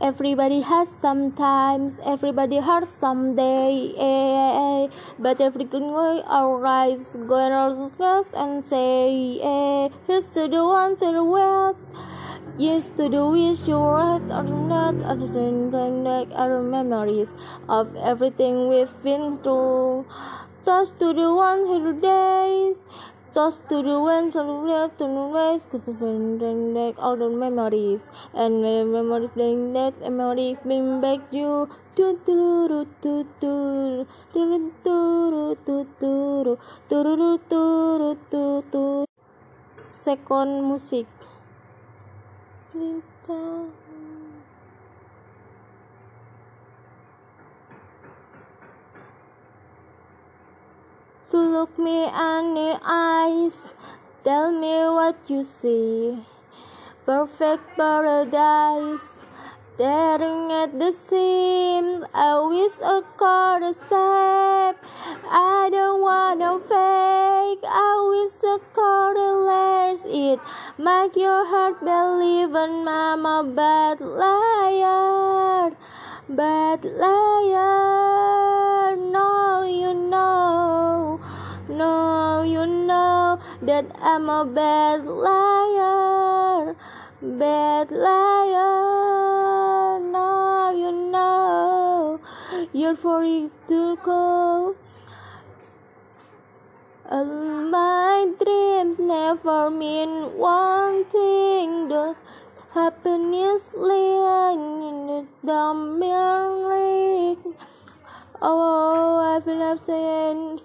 Everybody has sometimes, everybody hurts someday. Eh, but every good way arise, go and and say, eh, to the that are well. Yes, to the wish you right or not, other than like our memories of everything we've been through. Toast to the one who days. Toast to the ones who left to the cause then like all the memories. And when memories playing that memories bring back you. Tu ru tu ru tu tu ru tu ru tu ru tu tu. Second music. Sleep So look me in the eyes, tell me what you see. Perfect paradise, staring at the seams. I wish a car to save. I don't wanna fake. I wish a car to lace it. Make your heart believe in I'm a bad liar. Bad liar. That I'm a bad liar. Bad liar. No, you know you're free to go. All my dreams never mean one thing. The happiness lying in the dumb. Oh, I've been saying